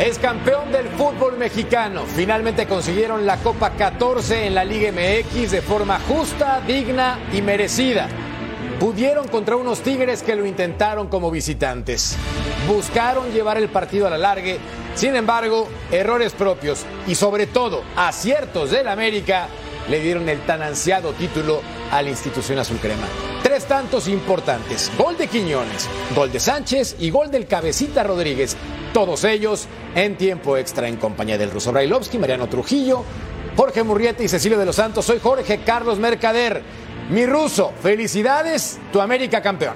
Es campeón del fútbol mexicano. Finalmente consiguieron la Copa 14 en la Liga MX de forma justa, digna y merecida. Pudieron contra unos Tigres que lo intentaron como visitantes. Buscaron llevar el partido a la largue. Sin embargo, errores propios y sobre todo aciertos del América le dieron el tan ansiado título a la institución azul crema. Tres tantos importantes, gol de Quiñones, gol de Sánchez y gol del Cabecita Rodríguez, todos ellos en tiempo extra en compañía del ruso Brailovsky, Mariano Trujillo, Jorge Murrieta y Cecilio de los Santos. Soy Jorge Carlos Mercader. Mi ruso, felicidades, tu América campeón.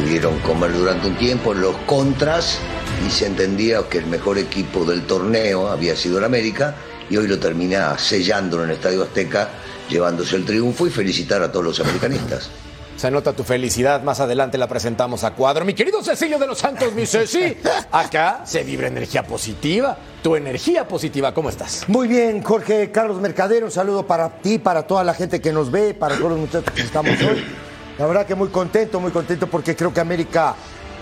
Pudieron comer durante un tiempo los contras y se entendía que el mejor equipo del torneo había sido el América y hoy lo termina sellando en el Estadio Azteca, llevándose el triunfo y felicitar a todos los americanistas. Se nota tu felicidad, más adelante la presentamos a cuadro. Mi querido Cecilio de los Santos, mi Ceci, acá se vibra energía positiva. Tu energía positiva, ¿cómo estás? Muy bien, Jorge Carlos Mercadero, un saludo para ti, para toda la gente que nos ve, para todos los muchachos que estamos hoy. La verdad que muy contento, muy contento porque creo que América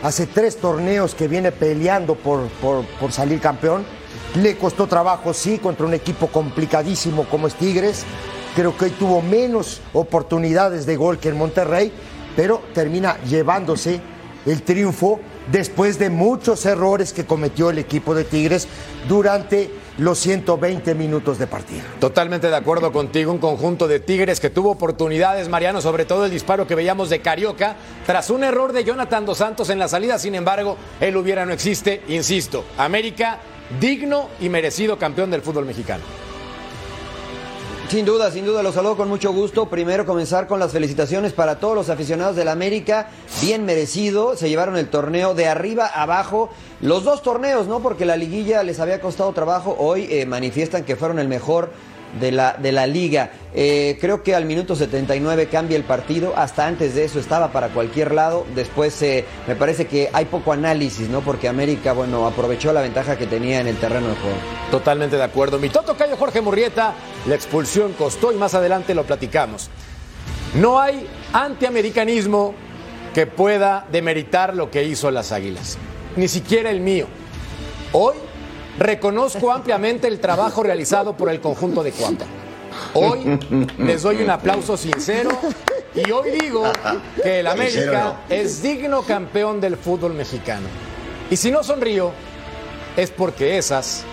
hace tres torneos que viene peleando por, por, por salir campeón. Le costó trabajo, sí, contra un equipo complicadísimo como es Tigres. Creo que hoy tuvo menos oportunidades de gol que en Monterrey, pero termina llevándose el triunfo después de muchos errores que cometió el equipo de Tigres durante los 120 minutos de partido. Totalmente de acuerdo contigo, un conjunto de Tigres que tuvo oportunidades, Mariano, sobre todo el disparo que veíamos de Carioca, tras un error de Jonathan Dos Santos en la salida, sin embargo, él hubiera no existe, insisto, América digno y merecido campeón del fútbol mexicano. Sin duda, sin duda, los saludo con mucho gusto. Primero comenzar con las felicitaciones para todos los aficionados del América, bien merecido, se llevaron el torneo de arriba abajo, los dos torneos, ¿no? Porque la liguilla les había costado trabajo, hoy eh, manifiestan que fueron el mejor de la, de la liga. Eh, creo que al minuto 79 cambia el partido, hasta antes de eso estaba para cualquier lado, después eh, me parece que hay poco análisis, ¿no? Porque América, bueno, aprovechó la ventaja que tenía en el terreno de juego. Totalmente de acuerdo. Mi Toto Cayo Jorge Murrieta, la expulsión costó y más adelante lo platicamos. No hay antiamericanismo que pueda demeritar lo que hizo las Águilas, ni siquiera el mío. Hoy reconozco ampliamente el trabajo realizado por el conjunto de Cuapa. Hoy les doy un aplauso sincero y hoy digo que el América es digno campeón del fútbol mexicano. Y si no sonrío, es porque esas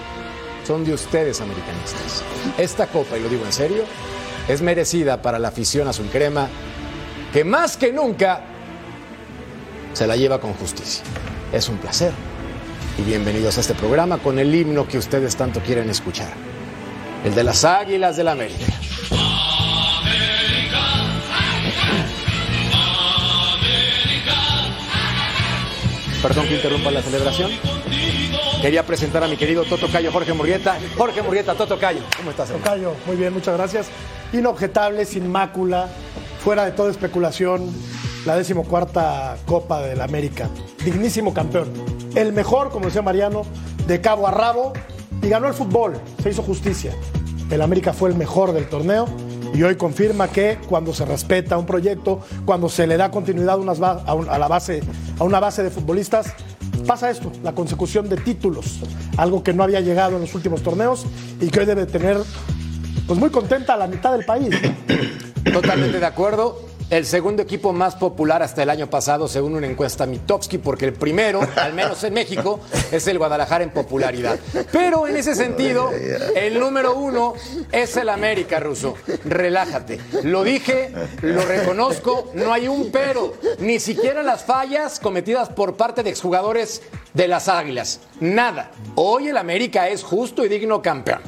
son de ustedes, americanistas. Esta copa, y lo digo en serio, es merecida para la afición azul crema, que más que nunca se la lleva con justicia. Es un placer. Y bienvenidos a este programa con el himno que ustedes tanto quieren escuchar. El de las Águilas del la América. Perdón que interrumpa la celebración. Quería presentar a mi querido Toto Cayo, Jorge Murrieta. Jorge Murrieta, Toto Cayo, ¿cómo estás? Toto Cayo, muy bien, muchas gracias. Inobjetable, sin mácula, fuera de toda especulación, la decimocuarta Copa del América. Dignísimo campeón. El mejor, como decía Mariano, de cabo a rabo. Y ganó el fútbol, se hizo justicia. El América fue el mejor del torneo y hoy confirma que cuando se respeta un proyecto, cuando se le da continuidad a la base, a una base de futbolistas, pasa esto, la consecución de títulos, algo que no había llegado en los últimos torneos y que hoy debe tener pues muy contenta a la mitad del país. Totalmente de acuerdo el segundo equipo más popular hasta el año pasado, según una encuesta Mitowski, porque el primero, al menos en México, es el Guadalajara en popularidad. Pero en ese sentido, el número uno es el América, Ruso. Relájate. Lo dije, lo reconozco, no hay un pero, ni siquiera las fallas cometidas por parte de exjugadores de las Águilas. Nada. Hoy el América es justo y digno campeón.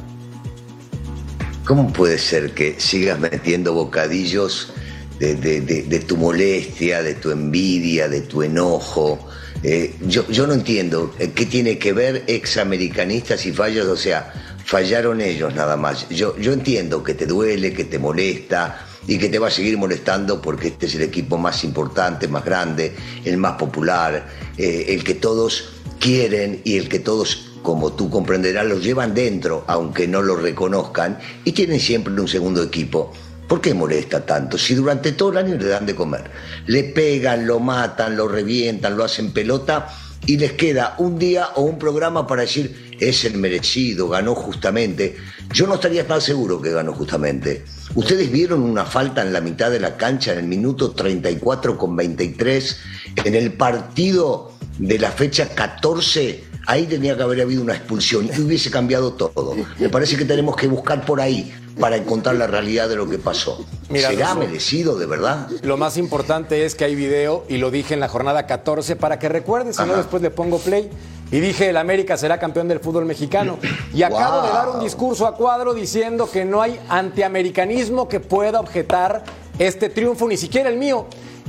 ¿Cómo puede ser que sigas metiendo bocadillos? De, tu molestia, de tu envidia, de tu enojo. Eh, yo, no entiendo eh, qué tiene que ver examericanistas y fallos, o sea, fallaron ellos nada más. Yo, yo entiendo que te duele, que te molesta y que te va a seguir molestando porque este es el equipo más importante, más grande, el más popular, eh, el que todos quieren y el que todos como tú comprenderás, los llevan dentro, aunque no lo reconozcan, y tienen siempre un segundo equipo ¿Por qué molesta tanto? Si durante todo el año le dan de comer. Le pegan, lo matan, lo revientan, lo hacen pelota y les queda un día o un programa para decir es el merecido, ganó justamente. Yo no estaría tan seguro que ganó justamente. Ustedes vieron una falta en la mitad de la cancha en el minuto 34 con 23 en el partido de la fecha 14 ahí tenía que haber habido una expulsión y hubiese cambiado todo. Me parece que tenemos que buscar por ahí para encontrar la realidad de lo que pasó. Mira, ¿Será merecido de verdad? Lo más importante es que hay video y lo dije en la jornada 14 para que recuerden, si no después le pongo play. Y dije, el América será campeón del fútbol mexicano. Y acabo de dar un discurso a cuadro diciendo que no hay antiamericanismo que pueda objetar este triunfo, ni siquiera el mío.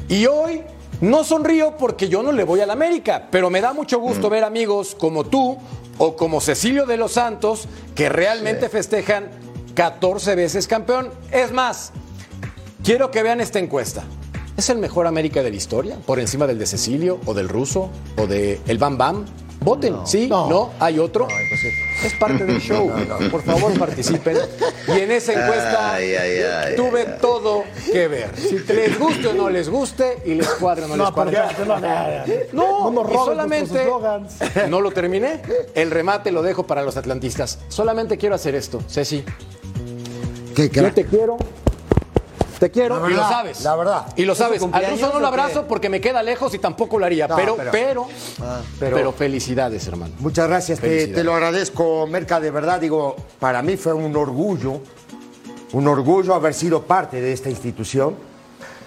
Y hoy no sonrío porque yo no le voy al América, pero me da mucho gusto ver amigos como tú o como Cecilio de los Santos que realmente Sí. festejan 14 veces campeón. Es más, Quiero que vean esta encuesta. ¿Es el mejor América de la historia? ¿Por encima del de Cecilio o del ruso o de el Bam Bam? Voten, ¿sí? No. ¿No? ¿Hay otro? Es parte del show. Por favor, participen. Y en esa encuesta Ay, ay, ay, tuve todo que ver. Si les guste o no les guste y les cuadre o no, les No, ya, no. No, y solamente no lo terminé. El remate lo dejo para los atlantistas. Solamente quiero hacer esto, Ceci. Yo te quiero. Te quiero y lo sabes. la verdad. Y lo ¿Es su sabes. Al ruso no lo abrazo porque me queda lejos y tampoco lo haría. No, pero, pero- pero, pero- pero, felicidades, hermano. Muchas gracias, te, te lo agradezco, Merca, de verdad. Digo, para mí fue un orgullo, un orgullo haber sido parte de esta institución.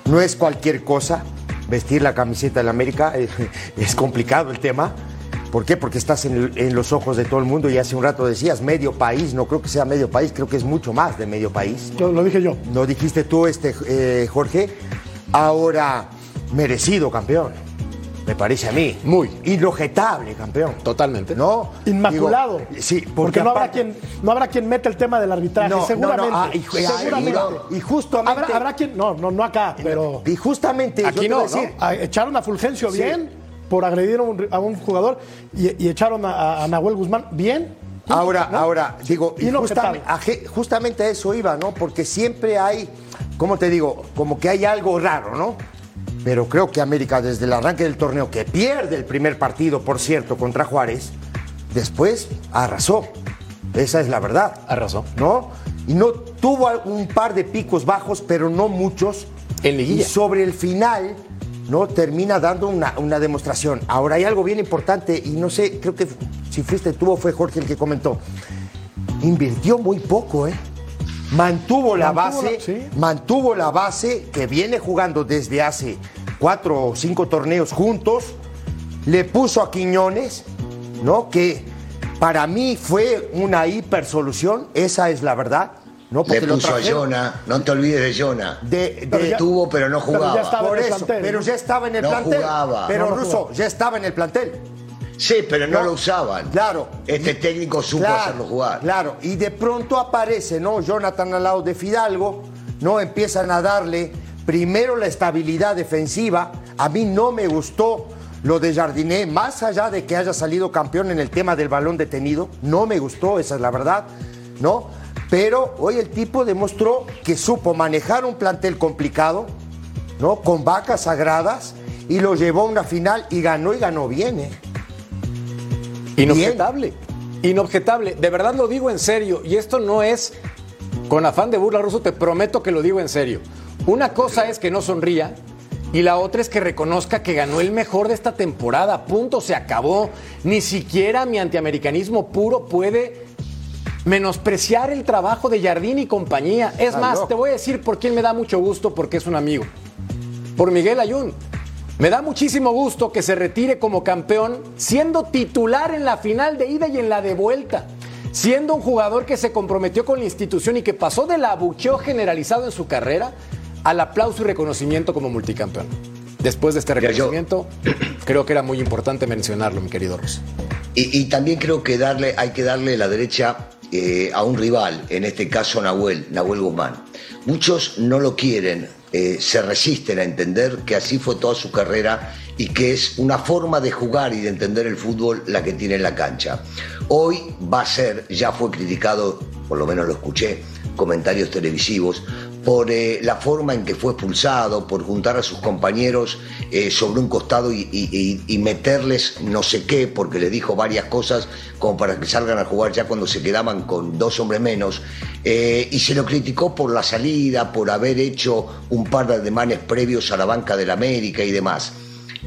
No es cualquier cosa vestir la camiseta de la América, es complicado el tema. ¿Por qué? Porque estás en, en los ojos de todo el mundo y hace un rato decías medio país, no creo que sea medio país, creo que es mucho más de medio país. Lo, lo dije yo. No dijiste tú, este, eh, Jorge. Ahora, merecido campeón, me parece a mí. Muy. Inobjetable campeón. Totalmente. ¿No? Inmaculado. Digo, sí, porque, porque, no, habrá quien, no habrá quien mete el tema del arbitraje, No, seguramente. no, ah, y ah, seguramente. y- y justamente- Habrá, habrá quien, no, no, no acá, pero Y justamente yo Aquí voy a no, ¿no? decir, a- echaron a Fulgencio Sí. bien por agredir a un, a un jugador y, y echaron a, a Nahuel Guzmán bien. Ahora, ¿no? ahora, digo, y justamente a eso iba, ¿no? Porque siempre hay, ¿cómo te digo? Como que hay algo raro, ¿no? Pero creo que América, desde el arranque del torneo, que pierde el primer partido, por cierto, contra Juárez, después arrasó. Esa es la verdad. Arrasó. ¿No? Y no tuvo un par de picos bajos, pero no muchos. En liguilla. Y sobre el final, ¿no? Termina dando una, una demostración. Ahora hay algo bien importante, y no sé, creo que si fuiste tú o fue Jorge el que comentó. Invirtió muy poco, ¿eh? Mantuvo la Mantuvo la- base, sí. mantuvo la base que viene jugando desde hace cuatro o cinco torneos juntos. Le puso a Quiñones, ¿no? Que para mí fue una hipersolución, esa es la verdad. ¿No? Le puso a Jonah, no te olvides de Jonah. de- Pero de- Estuvo, pero no pero ya jugaba. estaba por en el eso, plantel, pero ya estaba en el No plantel. jugaba. Pero No, no Russo, jugaba. ya estaba en el plantel. Sí, pero no, No. lo usaban. Claro. Este técnico supo Claro, hacerlo jugar. Claro, y de pronto aparece, ¿no? Jonathan al lado de Fidalgo, ¿no? Empiezan a darle primero la estabilidad defensiva. A mí no me gustó lo de Jardiné, más allá de que haya salido campeón en el tema del balón detenido, no me gustó, esa es la verdad, ¿no? Pero hoy el tipo demostró que supo manejar un plantel complicado, ¿no? Con vacas sagradas y lo llevó a una final y ganó y ganó bien, ¿eh? Inobjetable. Inobjetable. De verdad lo digo en serio. Y esto no es con afán de burla ruso, te prometo que lo digo en serio. Una cosa es que no sonría y la otra es que reconozca que ganó el mejor de esta temporada. Punto, se acabó. Ni siquiera mi antiamericanismo puro puede menospreciar el trabajo de Jardín y compañía. Es Está más, loco. te voy a decir por quién me da mucho gusto, porque es un amigo. Por Miguel Ayun. Me da muchísimo gusto que se retire como campeón, siendo titular en la final de ida y en la de vuelta. Siendo un jugador que se comprometió con la institución y que pasó del abucheo generalizado en su carrera al aplauso y reconocimiento como multicampeón. Después de este yo- reconocimiento, creo que era muy importante mencionarlo, mi querido Ross. Y, y también creo que darle, hay que darle la derecha eh, a un rival, en este caso Nahuel, Nahuel Guzmán. Muchos no lo quieren, eh, se resisten a entender que así fue toda su carrera y que es una forma de jugar y de entender el fútbol la que tiene en la cancha. Hoy va a ser, ya fue criticado por lo menos lo escuché, comentarios televisivos, por eh, la forma en que fue expulsado, por juntar a sus compañeros eh, sobre un costado y, meterles no sé qué, porque le dijo varias cosas como para que salgan a jugar ya cuando se quedaban con dos hombres menos. Eh, y se lo criticó por la salida, por haber hecho un par de ademanes previos a la banca del América y demás.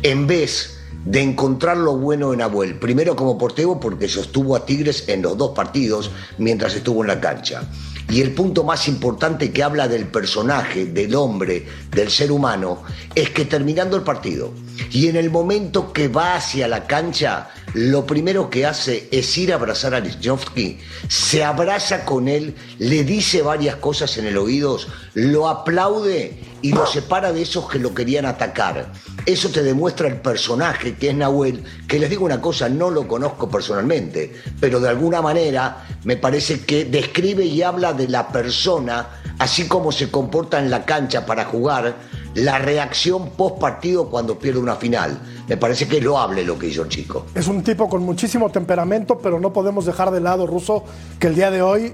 En vez de encontrar lo bueno en Abuel, primero como portero porque sostuvo a Tigres en los dos partidos mientras estuvo en la cancha. Y el punto más importante que habla del personaje, del hombre, del ser humano, es que terminando el partido y en el momento que va hacia la cancha, lo primero que hace es ir a abrazar a Lichnowsky, se abraza con él, le dice varias cosas en el oído, lo aplaude y lo separa de esos que lo querían atacar. Eso te demuestra el personaje que es Nahuel, que les digo una cosa, no lo conozco personalmente, pero de alguna manera me parece que describe y habla de la persona, así como se comporta en la cancha para jugar, la reacción post partido cuando pierde una final. Me parece que es loable lo que hizo el chico. Es un tipo con muchísimo temperamento, pero no podemos dejar de lado, Russo, que el día de hoy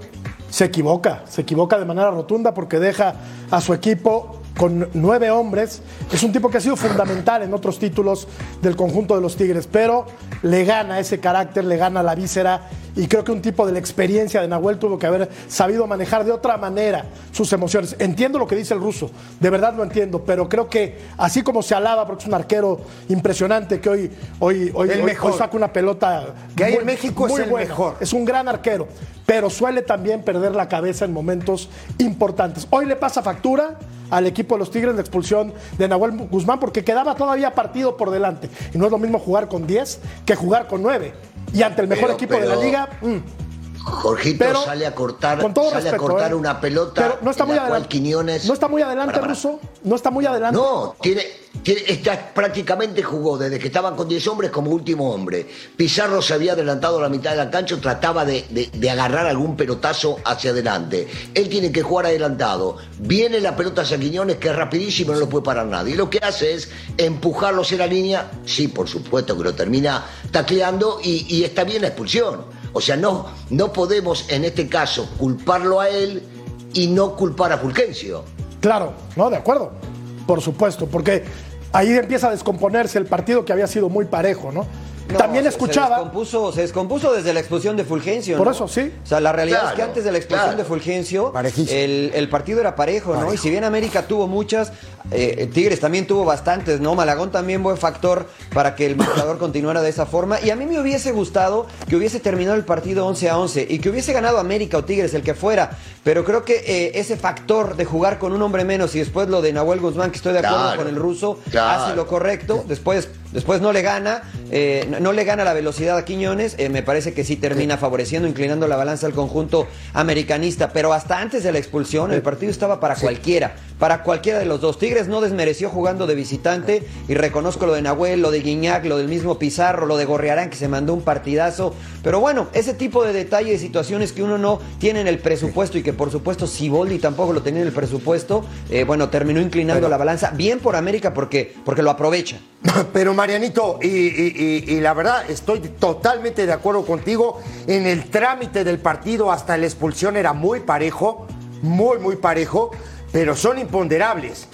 se equivoca. Se equivoca de manera rotunda porque deja a su equipo con nueve hombres. Es un tipo que ha sido fundamental en otros títulos del conjunto de los Tigres, pero le gana ese carácter, le gana la víscera. Y creo que un tipo de la experiencia de Nahuel tuvo que haber sabido manejar de otra manera sus emociones. Entiendo lo que dice el ruso, de verdad lo entiendo, pero creo que así como se alaba, porque es un arquero impresionante que hoy, hoy, hoy, El hoy- mejor. hoy saca una pelota Que hay en México es el buena. mejor. Es un gran arquero, pero suele también perder la cabeza en momentos importantes. Hoy le pasa factura al equipo de los Tigres la expulsión de Nahuel Guzmán porque quedaba todavía partido por delante. Y no es lo mismo jugar con 10 que jugar con 9. Y ante el mejor Pero- equipo de la liga, mm, Jorgito Pero, sale a cortar, con todo sale respeto, a cortar ¿eh? una pelota pero no está muy adelante. Quiñones... No está muy adelante, Para, para. Russo. No está muy adelante. No, tiene, prácticamente jugó desde que estaban con 10 hombres como último hombre. Pizarro se había adelantado a la mitad de la cancha, trataba de, de- agarrar algún pelotazo hacia adelante. Él tiene que jugar adelantado. Viene la pelota hacia Quiñones, que es rapidísimo, no lo puede parar nadie. Y lo que hace es empujarlo hacia la línea. Sí, por supuesto que lo termina tacleando y, y está bien la expulsión. O sea, no, no podemos en este caso culparlo a él y no culpar a Fulgencio. Claro, no, de acuerdo. Por supuesto, porque ahí empieza a descomponerse el partido que había sido muy parejo, ¿no? No, También escuchaba. Se descompuso, se descompuso desde la expulsión de Fulgencio. Por ¿no? eso, sí. O sea, la realidad es que antes de la expulsión claro. de Fulgencio, el partido era parejo, ¿no? Y si bien América tuvo muchas, eh, Tigres también tuvo bastantes, ¿no? Malagón también fue factor para que el marcador continuara de esa forma. Y a mí me hubiese gustado que hubiese terminado el partido 11 a 11 y que hubiese ganado América o Tigres, el que fuera. Pero creo que eh, ese factor de jugar con un hombre menos y después lo de Nahuel Guzmán, que estoy de acuerdo Claro, con el ruso, claro. hace lo correcto. Después, después no le gana, eh, no, le gana la velocidad a Quiñones. eh, me parece que sí termina favoreciendo, inclinando la balanza al conjunto americanista. Pero hasta antes de la expulsión, el partido estaba para cualquiera, para cualquiera de los dos. Tigres no desmereció jugando de visitante y reconozco lo de Nahuel, lo de Guiñac, lo del mismo Pizarro, lo de Gorriarán que se mandó un partidazo. Pero bueno, ese tipo de detalles y situaciones que uno no tiene en el presupuesto y que por supuesto Siboldi tampoco lo tenía en el presupuesto, eh, bueno, terminó inclinando la balanza. Bien por América porque, porque lo aprovecha. Pero Marianito, y, y- y- y la verdad estoy totalmente de acuerdo contigo, en el trámite del partido hasta la expulsión era muy parejo, muy, muy parejo, pero son imponderables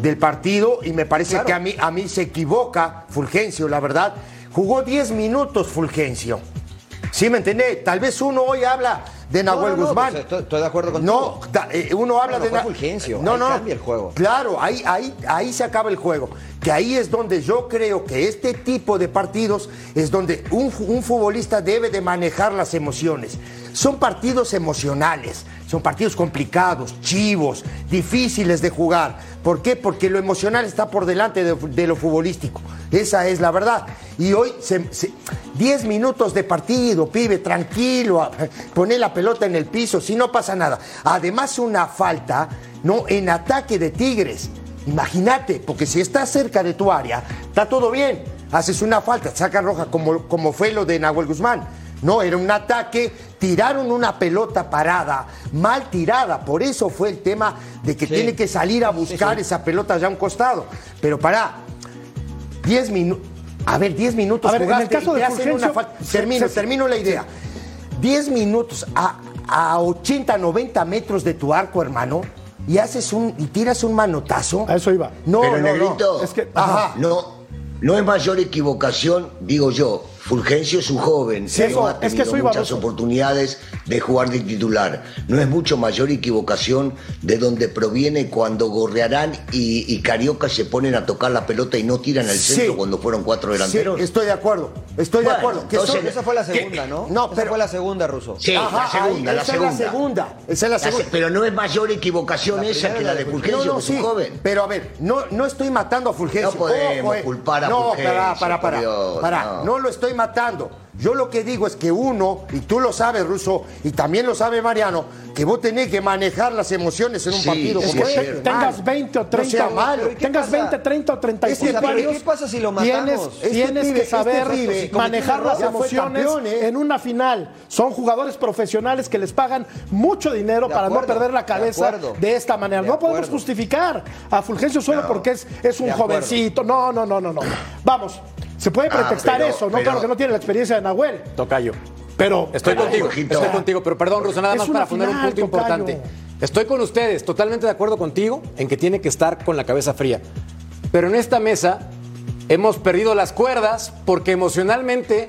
del partido y me parece Claro. que a mí, a mí se equivoca Fulgencio, la verdad. Jugó 10 minutos Fulgencio. ¿Sí me entendés? Tal vez uno hoy habla de Nahuel No, no, no, Guzmán. pues, estoy- estoy de acuerdo contigo. No, da- eh, uno habla No, no, de Fulgencio, No, ahí no, cambia el juego. Claro, ahí, ahí, ahí se acaba el juego. Que ahí es donde yo creo que este tipo de partidos es donde un, un futbolista debe de manejar las emociones. Son partidos emocionales, son partidos complicados, chivos, difíciles de jugar. ¿Por qué? Porque lo emocional está por delante de, lo futbolístico. Esa es la verdad. Y hoy, se- se- 10 minutos de partido, pibe, tranquilo, poné la pelota en el piso, si no pasa nada. Además, una falta, ¿no? En ataque de Tigres. Imagínate, porque si estás cerca de tu área, está todo bien. Haces una falta, sacan roja, como, como fue lo de Nahuel Guzmán. No, era un ataque, tiraron una pelota parada, mal tirada. Por eso fue el tema de que Sí. tiene que salir a buscar esa pelota ya a un costado. Pero para 10 minutos. A ver, 10 minutos A ver, en el caso de Fulgencio, una Termino, termino la idea. 10 minutos. A, a 80, 90 metros de tu arco, hermano, y haces un y tiras un manotazo. A eso iba. No, Pero, no, Negrito, no. Es que- Ajá. No, no es mayor equivocación, digo yo. Fulgencio es un joven, Sí, eso- no ha es que tenido muchas Russo. oportunidades de jugar de titular. No es mucho mayor equivocación de donde proviene cuando Gorrearán y, y Carioca se ponen a tocar la pelota y no tiran al Sí. centro cuando fueron cuatro Sí, delanteros. estoy de acuerdo. Estoy de acuerdo. Que entonces- son- Esa fue la ¿Qué? segunda, ¿no? No, Esa pero- fue la segunda, Ruso. Sí, Ajá, la segunda, ahí, la esa segunda. es la segunda. Esa es la segunda. se- pero no es mayor equivocación La esa que la de Fulgencio, No, no, es un sí, joven. pero a ver, no, no estoy matando a Fulgencio. No podemos Ojo, eh. culpar a no, Fulgencio, para, para, para, para. no. No lo estoy matando. Yo lo que digo es que uno, y tú lo sabes, Russo, y también lo sabe Mariano, que vos tenés que manejar las emociones en un Sí, partido es como que este. tengas Mal. 20 o 30, No sea malo. Pero ¿y qué tengas pasa? 20, 30 o 35 Este pero años, ¿qué pasa si lo matamos? tienes, Este tienes pibe- que este saber pibe, manejar las emociones campeón, ¿eh? en una final. Son jugadores profesionales que les pagan mucho dinero De para no perder la cabeza de, esta manera. De no podemos justificar a Fulgencio solo porque es, es un jovencito. No, no, no, no, no. Vamos, se puede Ah, pretextar pero- eso, ¿no? pero- Claro que no tiene la experiencia de Nahuel, Tocayo. pero... Estoy Pero, contigo, estoy contigo, pero perdón, Russo, nada Es más para poner un final, punto tocayo. importante. Estoy con ustedes, totalmente de acuerdo contigo en que tiene que estar con la cabeza fría. Pero en esta mesa hemos perdido las cuerdas porque emocionalmente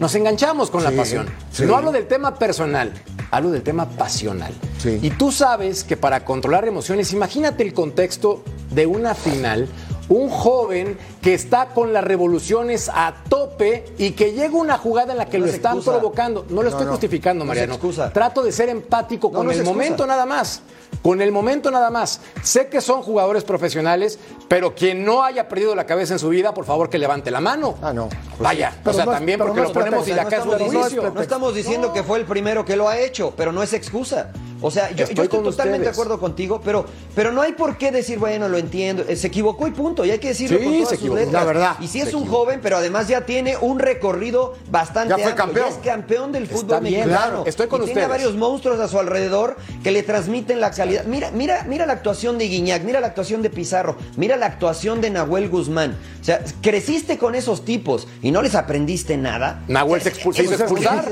nos enganchamos con la pasión. sí. No hablo del tema personal, hablo del tema pasional. Sí. Y tú sabes que para controlar emociones, imagínate el contexto de una final, un joven que está con las revoluciones a tope y que llega una jugada en la que No lo es están excusa. provocando. No lo estoy no. justificando, No es Mariano. excusa. Trato de ser empático No, con el momento nada más. Con el momento nada más. Sé que son jugadores profesionales, pero quien no haya perdido la cabeza en su vida, por favor que levante la mano. Ah, no. Pues Vaya, Pero o sea, también porque no lo ponemos y de acá es un juicio. No estamos diciendo que fue el primero que lo ha hecho, pero no es excusa. O sea, yo yo Estoy totalmente de acuerdo contigo, pero, pero no hay por qué decir, bueno, lo entiendo. Eh, Se equivocó y punto. Y hay que decirlo Sí, con todas se sus letras. La verdad, Y si es un joven, pero además ya tiene un recorrido bastante Ya fue amplio. campeón. Ya es campeón del fútbol Está bien, mexicano. claro. Estoy con y tiene ustedes. varios monstruos a su alrededor que le transmiten la calidad. Mira, mira, mira la actuación de Guiñac, mira la actuación de Pizarro, mira la actuación de Nahuel Guzmán. O sea, creciste con esos tipos y no les aprendiste nada. Nahuel se expul- se hizo expulsar.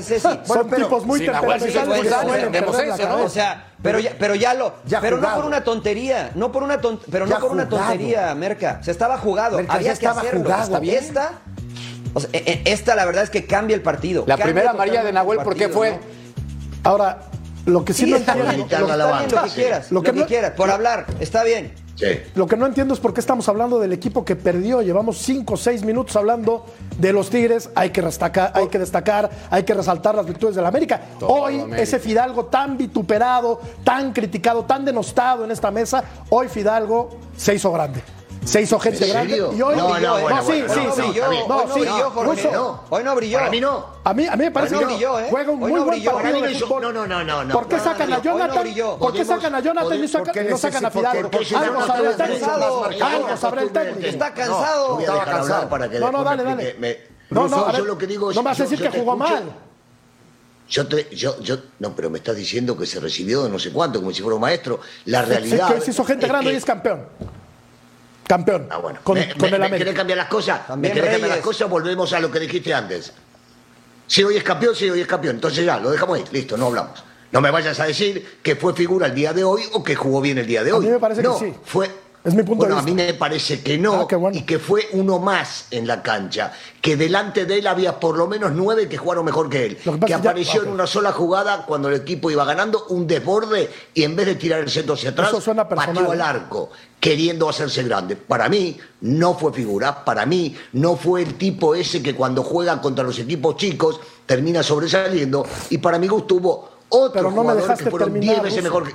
Son pero- tipos muy Sí, Nahuel se hizo expulsar, sea, pero ya, pero ya lo, Ya pero no por una tontería, no por una ton- pero Ya no por una tontería, Merca. Se estaba jugado, Merca, ya había que estaba hacerlo. jugado. Bien. Esta, o sea, e- e- esta la verdad es que cambia el partido. La Cambia primera amarilla de Nahuel, el ¿por qué fue? ¿no? Ahora, lo que sí, Sí, no entiendo, lo, lo que sí. quieras, Lo que, que no- quieras, por hablar, está bien. Sí. lo que no entiendo es por qué estamos hablando del equipo que perdió. Llevamos 5 o 6 minutos hablando de los Tigres. Hay que, destacar, hay que destacar, hay que resaltar las virtudes de la América. Todo hoy, América. ese Fidalgo tan vituperado, tan criticado, tan denostado en esta mesa, hoy Fidalgo se hizo grande. Se hizo gente ¿En grande. serio? Y hoy, No, no, bueno, sí, bueno, sí, no, sí. no, sí. No. Hoy no brilló. Para mí no. A mí, a mí me parece no que brilló, ¿eh? juega un muy no buen partido de no fútbol. no, no, no, no, no. ¿Por qué sacan a Jonathan? ¿Por qué sacan a Jonathan y no sacan, porque no sacan a Fidalgo? Algo Jonathan sabrá el es técnico. Algo sabrá el técnico. Está cansado. Estaba cansado. para que No, no, dale, dale. No, no, yo lo que digo es- no me vas a decir que jugó mal. Yo te, yo, yo, no, pero me estás diciendo que se recibió de no sé cuánto, como si fuera un maestro. La Sí, realidad. que hoy se hizo gente es grande que- y es campeón. Campeón. Ah, bueno. Con, ¿Me, con me- el me América. querés cambiar las cosas? También ¿Me querés cambiar las cosas? Volvemos a lo que dijiste antes. Si hoy es campeón, si hoy es campeón. Entonces ya, lo dejamos ahí. Listo, no hablamos. No me vayas a decir que fue figura el día de hoy o que jugó bien el día de A hoy. mí me parece que sí. Fue, Es mi punto de bueno, a mí vista. me parece que no Ah, qué bueno. y que fue uno más en la cancha. Que delante de él había por lo menos nueve que jugaron mejor que él. Que ya- apareció en una sola jugada cuando el equipo iba ganando un desborde y en vez de tirar el centro hacia atrás, pateó al arco, queriendo hacerse grande. Para mí no fue figura, para mí no fue el tipo ese que cuando juega contra los equipos chicos termina sobresaliendo y para mi gusto hubo otros Pero no me jugadores dejaste que fueron terminar, 10 veces mejor que...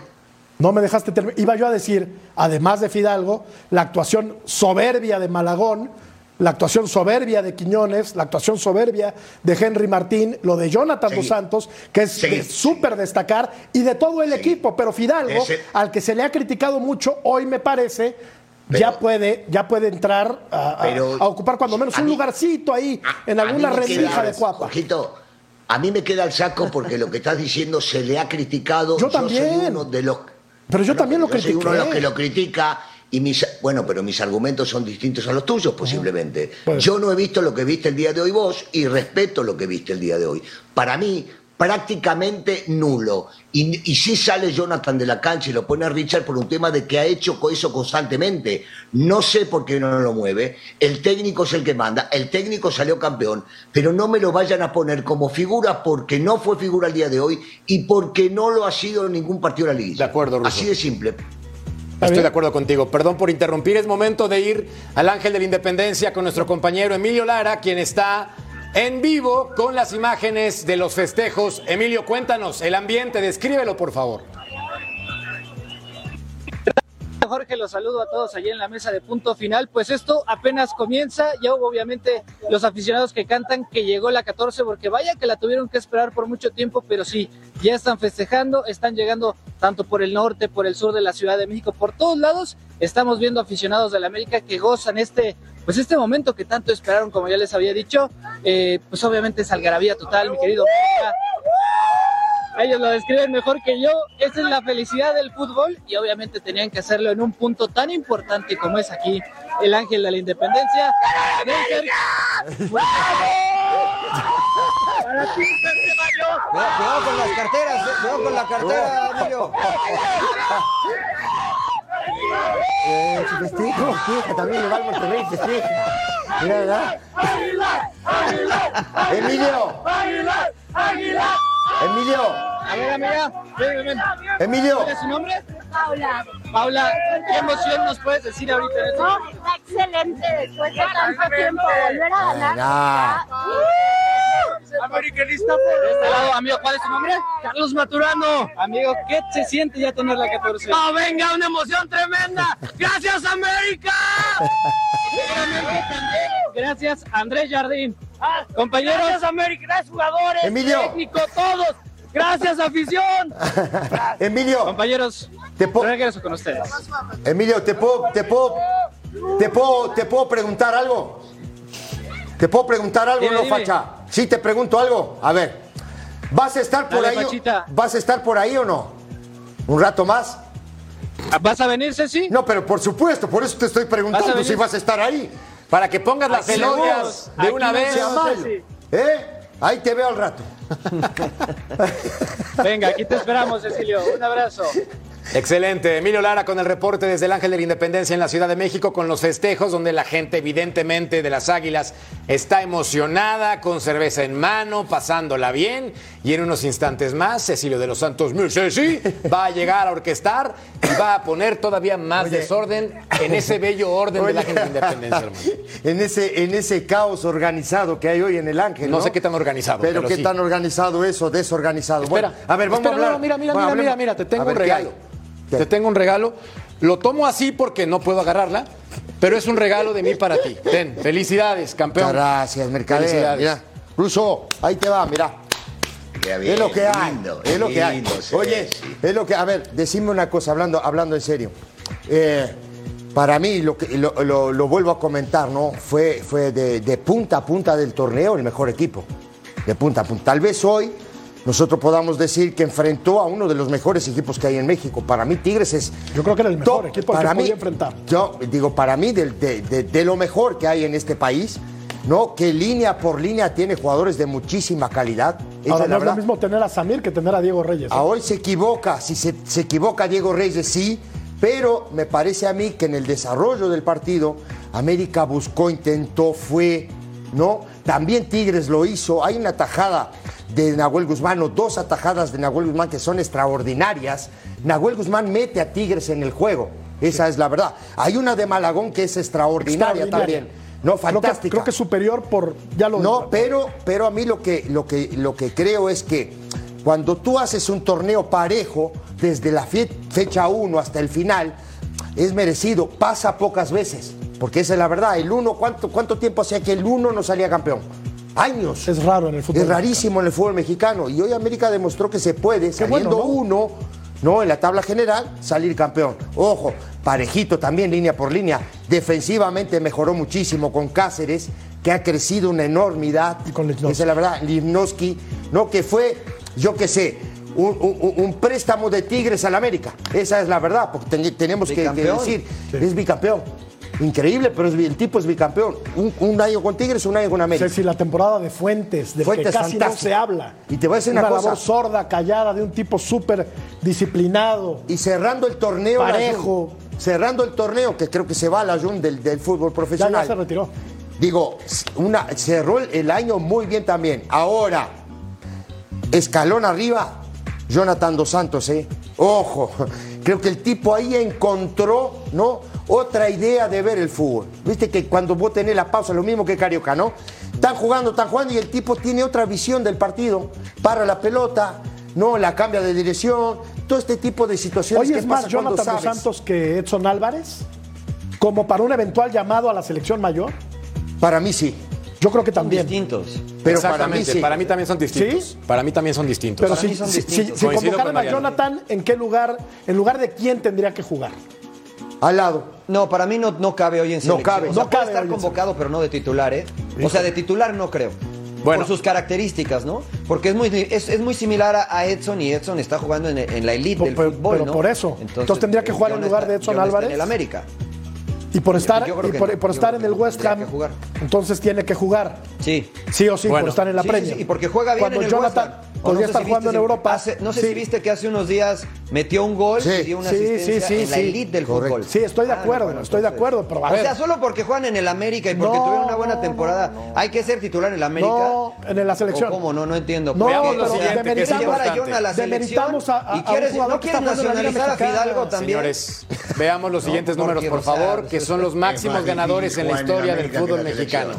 No me dejaste terminar. Iba yo a decir, además de Fidalgo, la actuación soberbia de Malagón, la actuación soberbia de Quiñones, la actuación soberbia de Henry Martín, lo de Jonathan. Dos Santos, que es de súper destacar, y de todo el equipo. Pero Fidalgo, Ese- al que se le ha criticado mucho, hoy me parece. ya puede, ya puede entrar a, a- Pero- a ocupar cuando menos un mí- lugarcito ahí, en A- alguna rendija de cuapa. Jorgito, a mí me queda el saco porque lo que estás diciendo se le ha criticado. Yo también. uno de los. Pero yo también lo yo soy uno de los que lo critica. Y mis, bueno, pero mis argumentos son distintos a los tuyos, posiblemente. Yo no he visto lo que viste el día de hoy vos y respeto lo que viste el día de hoy. Para mí, prácticamente nulo. Y, y sí sale Jonathan de la cancha y lo pone a Richard por un tema de que ha hecho eso constantemente. No sé por qué no lo mueve. El técnico es el que manda. El técnico salió campeón. Pero no me lo vayan a poner como figura porque no fue figura el día de hoy y porque no lo ha sido en ningún partido de la liga. De acuerdo, Russo. Así de simple. Estoy de acuerdo contigo. Perdón por interrumpir. Es momento de ir al Ángel de la Independencia con nuestro compañero Emilio Lara, quien está en vivo con las imágenes de los festejos. Emilio, cuéntanos el ambiente, descríbelo por favor. Jorge, los saludo a todos allí en la mesa de punto final. Pues esto apenas comienza. Ya hubo obviamente los aficionados que cantan que llegó la 14, porque vaya que la tuvieron que esperar por mucho tiempo, pero sí, ya están festejando, están llegando tanto por el norte, por el sur de la Ciudad de México, por todos lados. Estamos viendo aficionados de la América que gozan este, pues este momento que tanto esperaron, como ya les había dicho. Eh, pues obviamente es algarabía total, mi querido. Ellos lo describen mejor que yo. Esa es la felicidad del fútbol y obviamente tenían que hacerlo en un punto tan importante como es aquí el Ángel de la Independencia. Para ti. Cuidado, con las carteras, eh, cuidado con la cartera, Emilio. Eh, se festeja, también le va al Monterrey, festeja. Mira, ¿verdad? Emilio, Emilio, A ver, amiga, ven, ven, ven. Emilio. ¿Cuál es su nombre? Paula. Paula, ¿qué emoción nos puedes decir ahorita en este No, está excelente después de tanto tiempo volver a ganar. Venga. Americanista por este lado, amigo, ¿cuál es su nombre? Carlos Maturano. Amigo, ¿qué se siente ya tener la 14? ¡Oh, venga, una emoción tremenda! ¡Gracias, América! Gracias, Andrés Jardín. Compañeros. Gracias, América. Gracias, jugadores. Emilio. Técnico, todos. Gracias, afición. Emilio, Compañeros, Te regreso con ustedes. Emilio, ¿te puedo, te puedo, te puedo, te puedo preguntar algo? ¿Te puedo preguntar algo, Dime, no, dime. Facha? Sí, te pregunto algo. A ver, ¿vas a estar por Dale, ahí? Fachita. ¿Vas a estar por ahí o no? ¿Un rato más? ¿Vas a venir, Ceci? No, pero por supuesto, por eso te estoy ¿Vas a preguntando si vas a estar ahí. Para que pongas las vemos. de una vez. ¿Eh? Ahí te veo al rato. Venga, aquí te esperamos, Cecilio. Un abrazo. Excelente. Emilio Lara con el reporte desde el Ángel de la Independencia en la Ciudad de México con los festejos donde la gente evidentemente de las Águilas está emocionada, con cerveza en mano, pasándola bien y en unos instantes más Cecilio de los Santos Ceci va a llegar a orquestar y va a poner todavía más Oye. desorden en ese bello orden Oye. Ángel de la Independencia, hermano. en, ese, en ese caos organizado que hay hoy en el Ángel. No No, sé qué tan organizado, Pero, pero qué sí. tan organizado es o desorganizado. Espera, bueno, a ver, vamos espera, a hablar. no, mira, mira, Bueno, mira, mira, mira, te tengo ver, un regalo. Te tengo un regalo. Lo tomo así porque no puedo agarrarla, pero es un regalo de mí para ti. Ten, felicidades, campeón. Gracias, Mercader. Felicidades. Mira, Ruso, ahí te va, mira. Bien, es lo que hay. lindo, es lo que hay. lindo, sí, Oye, sí. es lo que. A ver, decime una cosa, hablando, hablando en serio. Eh, para mí, lo, que, lo, lo- lo vuelvo a comentar, ¿no? Fue, fue de, de punta a punta del torneo el mejor equipo. De punta a punta. Tal vez hoy nosotros podamos decir que enfrentó a uno de los mejores equipos que hay en México. Para mí, Tigres es. Yo creo que era el mejor top. equipo al que para mí, podía enfrentar. Yo digo, para mí, de, de- de lo mejor que hay en este país, ¿no? Que línea por línea tiene jugadores de muchísima calidad. Esa Ahora es no la es lo mismo tener a Samir que tener a Diego Reyes. ¿eh? A hoy se equivoca, si se, se equivoca Diego Reyes, sí, pero me parece a mí que en el desarrollo del partido, América buscó, intentó, fue, ¿no? También Tigres lo hizo. Hay una tajada de Nahuel Guzmán, o dos atajadas de Nahuel Guzmán que son extraordinarias. Nahuel Guzmán mete a Tigres en el juego. Esa es la verdad. Hay una de Malagón que es extraordinaria, Extraordinaria. también. No, Creo que- fantástica. Creo que, es superior por. Ya lo No, pero, pero a mí lo que, lo, que, lo que creo es que cuando tú haces un torneo parejo, desde la fe- fecha 1 hasta el final, es merecido, pasa pocas veces, porque esa es la verdad. El 1, ¿cuánto, ¿cuánto tiempo hacía que el 1 no salía campeón? Años. Es raro en el fútbol. Es rarísimo en el fútbol mexicano. Y hoy América demostró que se puede, Qué bueno, saliendo ¿no? uno, ¿no? En la tabla general, salir campeón. Ojo, parejito también, línea por línea. Defensivamente mejoró muchísimo con Cáceres, que ha crecido una enormidad. Y con. Esa es la verdad. Lichnowsky, ¿no? Que fue, yo qué sé, un, un- un préstamo de Tigres al América. Esa es la verdad, porque ten- tenemos que, decir, es bicampeón. Increíble, pero el tipo es bicampeón. Un, un año con Tigres, un año con América. Ceci, la temporada de Fuentes, de Fuentes, que casi no se habla. Y te voy a decir una cosa. labor sorda, callada, de un tipo súper disciplinado. Y cerrando el torneo, Parejo. Jun, cerrando el torneo, que creo que se va a la Jun del, del fútbol profesional. ya se retiró. Digo, una, cerró el año muy bien también. Ahora, escalón arriba, Jonathan Dos Santos, ¿eh? Ojo, creo que el tipo ahí encontró, ¿no? Otra idea de ver el fútbol. Viste que cuando vos tenés la pausa, lo mismo que Carioca, ¿no? Están jugando, están jugando y el tipo tiene otra visión del partido. Para la pelota, ¿no? La cambia de dirección. Todo este tipo de situaciones Hoy que es más pasa Jonathan Dos. Santos que Edson Álvarez, como para un eventual llamado a la selección mayor. Para mí sí. Yo creo que también. Distintos. Pero para mí Exactamente, sí. para mí también son distintos. ¿Sí? Para mí también son distintos. Pero Para si, son si, distintos. si- convocaran con a. Jonathan, ¿en qué lugar, en lugar de quién tendría que jugar? Al lado. No, para mí no, no cabe hoy en selección. cabe. O sea, No puede cabe estar convocado, pero no de titular, ¿eh? O sea, de titular no creo. Bueno. Por sus características, ¿no? Porque es muy, es, es muy similar a, a Edson y Edson está jugando en, en la elite del Pero- fútbol, pero ¿no? por eso. Entonces tendría que jugar en lugar está- de Edson Álvarez. en el América. Y por estar, yo y por, no. por estar en el West Ham, entonces tiene que jugar. Sí. Sí o sí, Bueno. por estar en la Sí, sí, Premier. sí, y porque juega bien Cuando en el West Jonathan Ham. Podría no sé estar si jugando en si- Europa. hace- no sé Sí. si viste que hace unos días metió un gol Sí. y dio una Sí, asistencia sí, sí, en la sí. elite del Correcto. fútbol. Sí, estoy de Ah, acuerdo, bueno, estoy de acuerdo, pero a O sea, solo porque juegan en el América y porque No, tuvieron una buena temporada, no, no. hay que ser titular en el América. No, en la selección. ¿O ¿Cómo no? No entiendo. No, Veamos lo siguiente, que es demeritamos- llevar a importante. A la selección Demeritamos a- a- y a un no quieres nacionalizar a. Fidalgo también. Señores, veamos los siguientes números, por favor, que son los máximos ganadores en la historia del fútbol mexicano.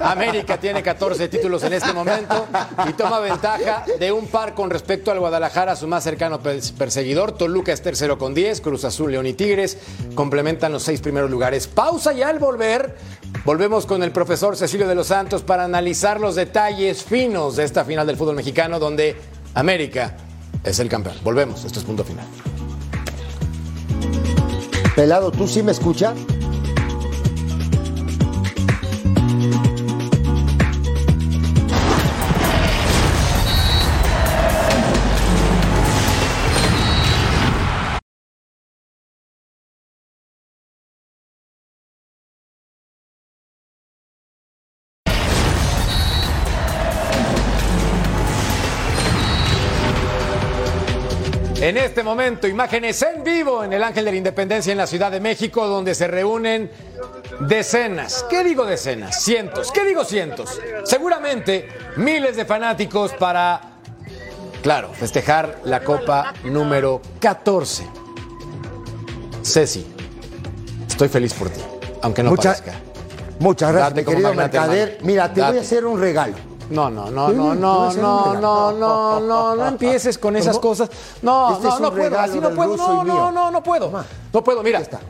América tiene 14 títulos en este momento y toma ventaja de un par con respecto al Guadalajara, su más cercano pers- perseguidor. Toluca es tercero con 10, Cruz Azul, León y Tigres complementan los seis primeros lugares. Pausa y al volver, volvemos con el profesor Cecilio de los Santos para analizar los detalles finos de esta final del fútbol mexicano donde América es el campeón. Volvemos, esto es punto final. Pelado, ¿tú sí me escuchas? En este momento, imágenes en vivo en el Ángel de la Independencia en la Ciudad de México, donde se reúnen decenas, ¿qué digo decenas? Cientos, ¿qué digo cientos? Seguramente miles de fanáticos para, claro, festejar la Copa número 14. Ceci, estoy feliz por ti, aunque no Mucha- parezca. Muchas gracias, mi querido mercader. Mira, te voy a hacer un regalo. No, no, no, no, no, no, no, no, no, no empieces con esas cosas. No, Este no, no puedo, así no puedo, no, no, no, no puedo. No puedo, mira. Ahí está.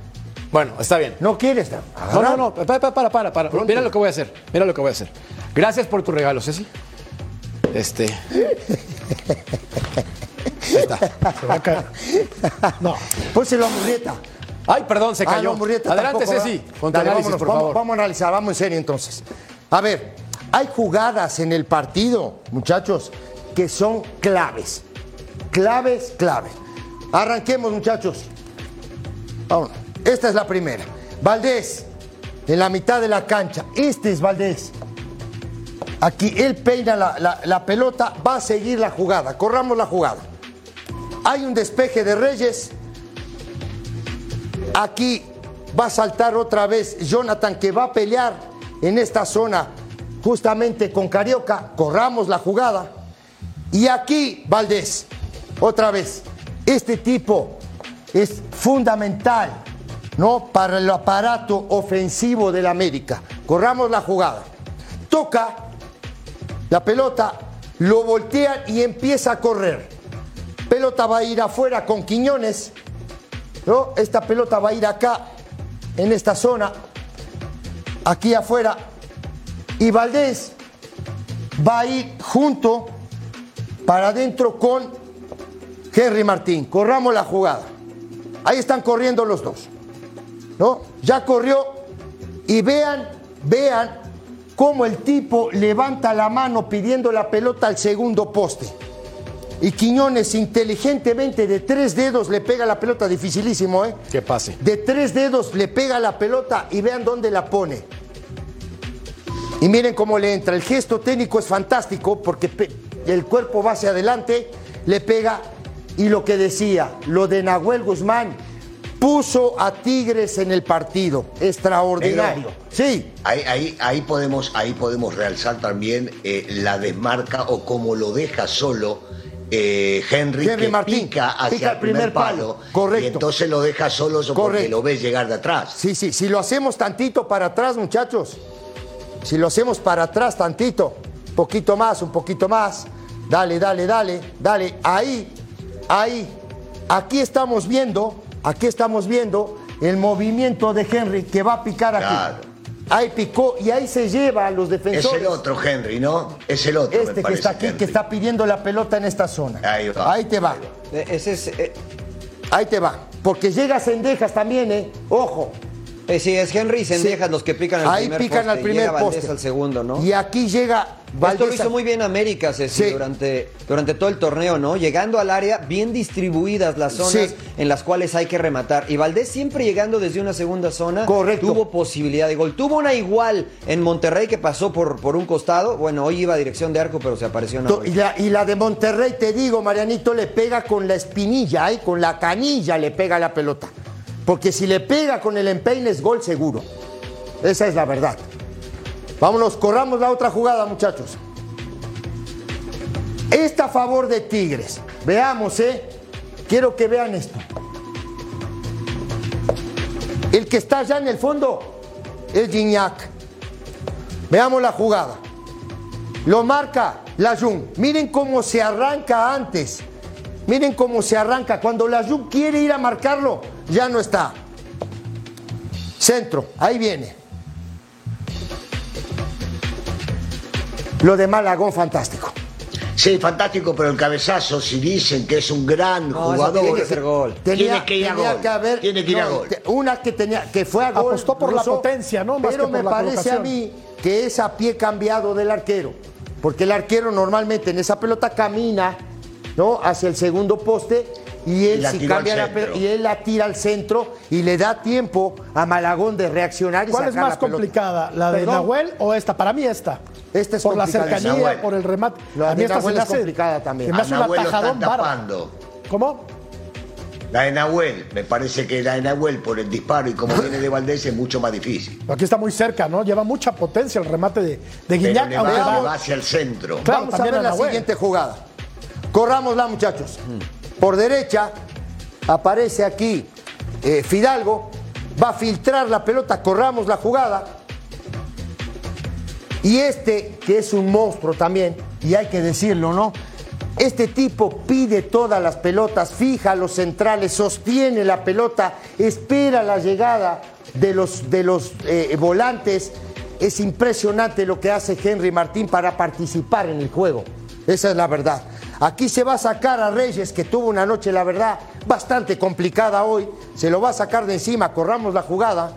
Bueno, está bien. ¿No quieres? No, no, no, para, para, para. Mira lo que voy a hacer, mira lo que voy a hacer. Gracias por tu regalo, Ceci. Este, Se va a caer. No. Pónselo a Murrieta. ay, perdón, se Ah, cayó. no, Murrieta Adelante, tampoco, Ceci, Dale, vámonos, por vamos, favor. Vamos a analizar, vamos en serio entonces. A ver, hay jugadas en el partido, muchachos, que son claves. Claves, claves. Arranquemos, muchachos. Esta es la primera. Valdés, en la mitad de la cancha. Este es Valdés. Aquí él peina la pelota, va a seguir la jugada. Corramos la jugada. Hay un despeje de Reyes. Aquí va a saltar otra vez Jonathan que va a pelear en esta zona justamente con Carioca. Corramos la jugada. Y aquí Valdés, otra vez. Este tipo es fundamental, ¿no? Para el aparato ofensivo del América. Corramos la jugada. Toca la pelota, lo voltean y empieza a correr. Pelota va a ir afuera con Quiñones. ¿no? Esta pelota va a ir acá, en esta zona, aquí afuera. Y Valdés va a ir junto para adentro con Henry Martín. Corramos la jugada. Ahí están corriendo los dos. ¿No? Ya corrió y vean, vean cómo el tipo levanta la mano pidiendo la pelota al segundo poste. Y Quiñones inteligentemente de tres dedos le pega la pelota, dificilísimo, ¿eh? Que pase. De tres dedos le pega la pelota y vean dónde la pone. Y miren cómo le entra. El gesto técnico es fantástico porque el cuerpo va hacia adelante, le pega. Y lo que decía, lo de Nahuel Guzmán puso a Tigres en el partido. Extraordinario. Sí, Ahí, ahí, ahí, podemos, ahí podemos realzar también eh, la desmarca o cómo lo deja solo eh, Henry, Henry que Martín, pica hacia pica el primer palo. Correcto. Y entonces lo deja solo porque lo ves llegar de atrás. Sí, sí, si lo hacemos tantito para atrás, muchachos. Si lo hacemos para atrás tantito, un poquito más, un poquito más. Dale, dale, dale, dale. Ahí, ahí. Aquí estamos viendo, aquí estamos viendo el movimiento de Henry que va a picar aquí. Claro. Ahí picó y ahí se lleva a los Es defensores. el otro Henry, ¿no? Es el otro. me Este que está aquí, Henry. que está pidiendo la pelota en esta zona. Ahí va. Ahí te va. Eh, Ese es, eh, Ahí te va. Porque llega Sendejas también, ¿eh? Ojo. Eh, sí, es Henry y Sendejas los que pican al Ahí primer pican poste. al primer Llega Valdés poste. al segundo, ¿no? Y aquí llega Esto lo Valdés. hizo muy bien América, Ceci, Sí. durante, durante todo el torneo, ¿no? Llegando al área, bien distribuidas las zonas Sí. en las cuales hay que rematar. Y Valdés siempre llegando desde una segunda zona. Correcto. Tuvo posibilidad de gol. Tuvo una igual en Monterrey que pasó por, por un costado. Bueno, hoy iba a dirección de arco, pero se apareció en To- Y la, y la de Monterrey, te digo, Marianito, le pega con la espinilla, ¿eh? con la canilla le pega la pelota. Porque si le pega con el empeine es gol seguro. Esa es la verdad. Vámonos, corramos la otra jugada, muchachos. Esta a favor de Tigres. Veamos, ¿eh? Quiero que vean esto. El que está allá en el fondo es Gignac. Veamos la jugada. Lo marca la Jun. Miren cómo se arranca antes. Miren cómo se arranca. Cuando la Jun quiere ir a marcarlo, ya no está. Centro, ahí viene. Lo de Malagón, fantástico. Sí, fantástico, pero el cabezazo, si dicen que es un gran No, jugador. tiene que ser gol. Tiene que ir a tenía gol. que haber- Tiene que ir a gol. Una que tenía, que fue a gol. Apostó por la potencia, ¿no? Más Pero que por me la parece a mí que es a pie cambiado del arquero. Porque el arquero normalmente en esa pelota camina, ¿no? Hacia el segundo poste y él Y la si cambia la y él la tira al centro y le da tiempo a Malagón de reaccionar y ¿Cuál es más la complicada? ¿La de Perdón. Nahuel o esta? Para mí esta. Esta es por la cercanía, Nahuel. por el remate. La a mí de esta se Nahuel es hace complicada también. Se me hace un Nahuel lo están atajadón. ¿Cómo? La de Nahuel, me parece que la de Nahuel por el disparo y como viene de Valdés es mucho más difícil. Aquí está muy cerca, ¿no? Lleva mucha potencia el remate de, de Pero Guiñac, le aunque va, va- le va hacia el centro. Claro, Vamos a ver a la siguiente jugada. Corrámosla, muchachos. Por derecha aparece aquí eh, Fidalgo. Va a filtrar la pelota. Corramos la jugada. Y este, que es un monstruo también, y hay que decirlo, ¿no? Este tipo pide todas las pelotas, fija los centrales, sostiene la pelota, espera la llegada de los, de los eh, volantes. Es impresionante lo que hace Henry Martín para participar en el juego. Esa es la verdad. Aquí se va a sacar a Reyes, que tuvo una noche, la verdad, bastante complicada hoy. Se lo va a sacar de encima, corramos la jugada.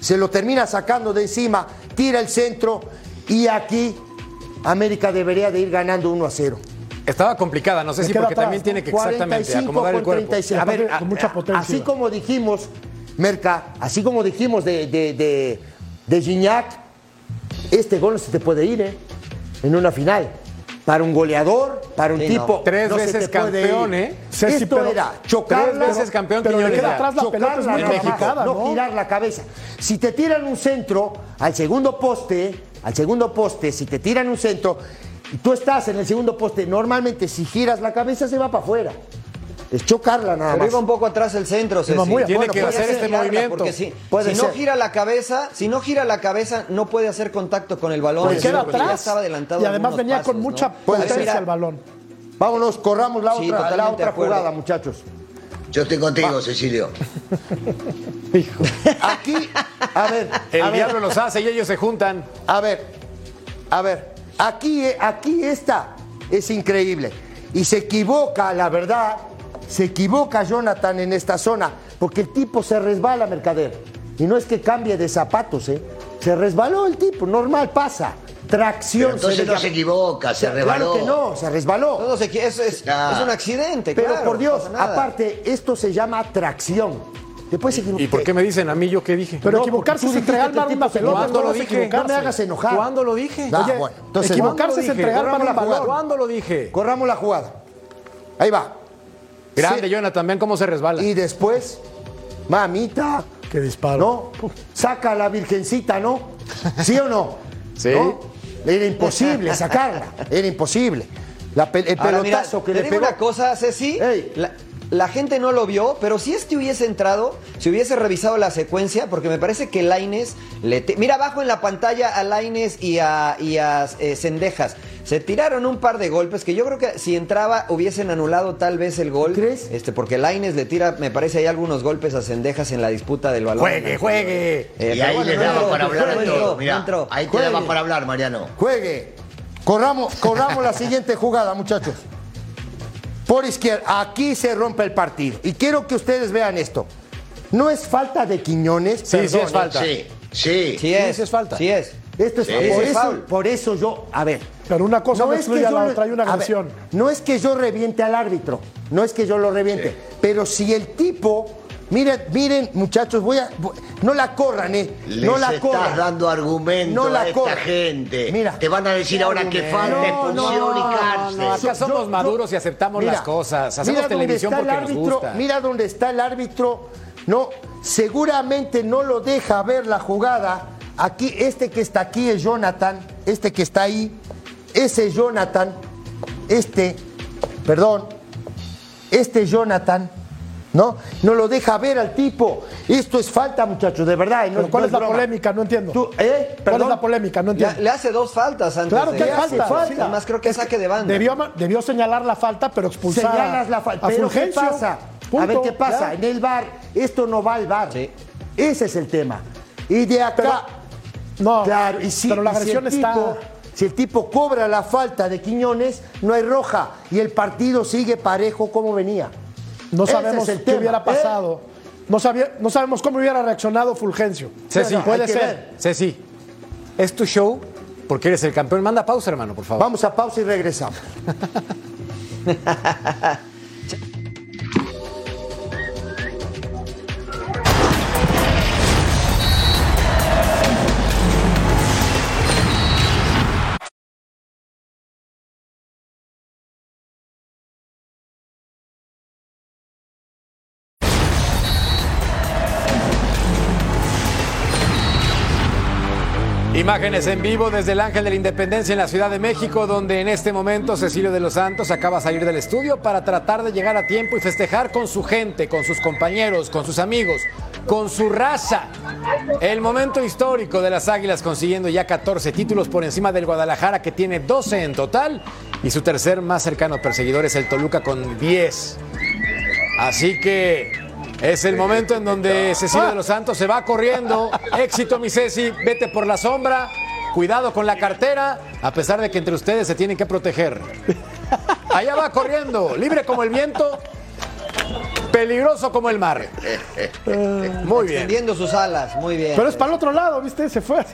Se lo termina sacando de encima, tira el centro y aquí América debería de ir ganando 1 a 0. Estaba complicada, no sé si porque atrás, también ¿no? tiene que exactamente 45 acomodar el con cuerpo. 36. A ver, Con mucha a- potencia así como dijimos, Merca, así como dijimos de, de, de, de Gignac, este gol no se te puede ir, ¿eh? En una final. Para un goleador, para un Sí, tipo. no. Tres no veces campeón. ¿eh? Esto pero- era chocarla. Tres veces campeón pero le queda ya. atrás la pelota, es chocarla muy complicada, no ¿no? girar la cabeza. Si te tiran un centro al segundo poste, al segundo poste, si te tiran un centro y tú estás en el segundo poste, normalmente si giras la cabeza se va para afuera. Es chocarla nada Pero más. iba un poco atrás el centro, Ceci. Muy- Tiene bueno, que puede hacer este movimiento. Porque si, Puede si no ser. gira la cabeza, si no gira la cabeza, no puede hacer contacto con el balón. Porque ya atrás estaba adelantado y además venía con mucha potencia ser. el balón. Vámonos, corramos la Sí, otra, la otra jugada, muchachos. Yo estoy contigo, Cecilio. Aquí, a ver, El a ver, diablo los hace y ellos se juntan. a ver, a ver. Aquí, aquí esta es increíble. Y se equivoca, la verdad, se equivoca Jonathan en esta zona, porque el tipo se resbala, Mercader. Y no es que cambie de zapatos, ¿eh? Se resbaló el tipo, normal, pasa. tracción. Pero entonces le no se equivoca, se Claro resbaló. que no, se resbaló. No, no es, es, es un accidente, Pero claro, por Dios, no aparte, esto se llama tracción. Equivocar. ¿Y por qué me dicen a mí yo qué dije? Pero No, equivocarse es entregar mal una se pelota. ¿Cuándo lo dije? equivocarse. No me hagas enojar. ¿Cuándo lo dije? Oye, bueno, entonces equivocarse ¿Cuándo es entregar mal la jugada. ¿Cuándo lo dije? Corramos la jugada. Ahí va. Grande, Sí. Jonathan, ven cómo se resbala. Y después, mamita, Qué disparo. ¿no? Saca a la virgencita, ¿no? ¿Sí o no? Sí. ¿No? Era imposible sacarla, era imposible. La pe- el Ahora, mira, pelotazo que te le digo pegó. una cosa, Ceci. Ey. La, la gente no lo vio, pero si este hubiese entrado, si hubiese revisado la secuencia, porque me parece que Laines le te- mira abajo en la pantalla a Laines y a, y a eh, Cendejas. Se tiraron un par de golpes que yo creo que si entraba hubiesen anulado tal vez el gol. ¿Crees? Este, porque Laines le tira, me parece, hay algunos golpes a Cendejas en la disputa del balón. Juegue, juegue. Eh, y pero ahí bueno, no daba entró, para hablar no todo. no entró. ahí te Juegue. daba para hablar, Mariano. Juegue. Corramos, corramos la siguiente jugada, muchachos. Por izquierda, aquí se rompe el partido. Y quiero que ustedes vean esto. No es falta de Quiñones. Sí, sí es falta. Sí, sí. Sí es, sí es falta. Sí es. Esto es, Sí. por, es eso, por eso yo, a ver. Pero una cosa no, a la yo otra, hay una ver, agresión. no es que yo reviente al árbitro, no es que yo lo reviente, Sí. pero si el tipo, miren, miren, muchachos, voy a, voy- no la corran, eh, Les no la estás corran. dando argumento No la a esta corran. gente. Mira. Te van a decir ahora que falta No, expulsión y no, cárcel. no, acá somos maduros y aceptamos las cosas. Hacemos mira televisión está el porque nos árbitro, gusta. Mira dónde está el árbitro. No, seguramente no lo deja ver la jugada. Aquí, este que está aquí es Jonathan. Este que está ahí, ese es Jonathan. Este, perdón, este es Jonathan. ¿No? No lo deja ver al tipo. Esto es falta, muchachos, de verdad. no- ¿cuál no es la broma. polémica? No entiendo. Tú, ¿eh? ¿Cuál es la polémica? No Le, entiendo. le hace dos faltas antes. Claro de- que hace falta. falta. sí. Además creo que saque de banda. Debió, debió señalar la falta, pero expulsar Señalas la falta. a Pero ¿qué pasa? Punto. A ver qué pasa. Ya. En el bar, esto no va al bar. Sí. Ese es el tema. Y de acá, No, claro, y si, pero la y si agresión el está... tipo, si el tipo cobra la falta de Quiñones, no hay roja. Y el partido sigue parejo como venía. No Ese sabemos es el qué tema, hubiera ¿eh? pasado. No, sabía- no sabemos cómo hubiera reaccionado Fulgencio. Ceci, Bueno, puede hay que ser. ver. Ceci, es tu show porque eres el campeón. Manda pausa, hermano, por favor. Vamos a pausa y regresamos. Imágenes en vivo desde el Ángel de la Independencia en la Ciudad de México, donde en este momento Cecilio de los Santos acaba de salir del estudio para tratar de llegar a tiempo y festejar con su gente, con sus compañeros, con sus amigos, con su raza. El momento histórico de las Águilas consiguiendo ya 14 títulos por encima del Guadalajara que tiene 12 en total y su tercer más cercano perseguidor es el Toluca con 10. Así que es el momento en donde Cecilio de los Santos se va corriendo. Éxito, mi Ceci, vete por la sombra. Cuidado con la cartera, a pesar de que entre ustedes se tienen que proteger. Allá va corriendo, libre como el viento, peligroso como el mar. Muy bien. Extendiendo sus alas, muy bien. Pero es para el otro lado, ¿viste? Se fue.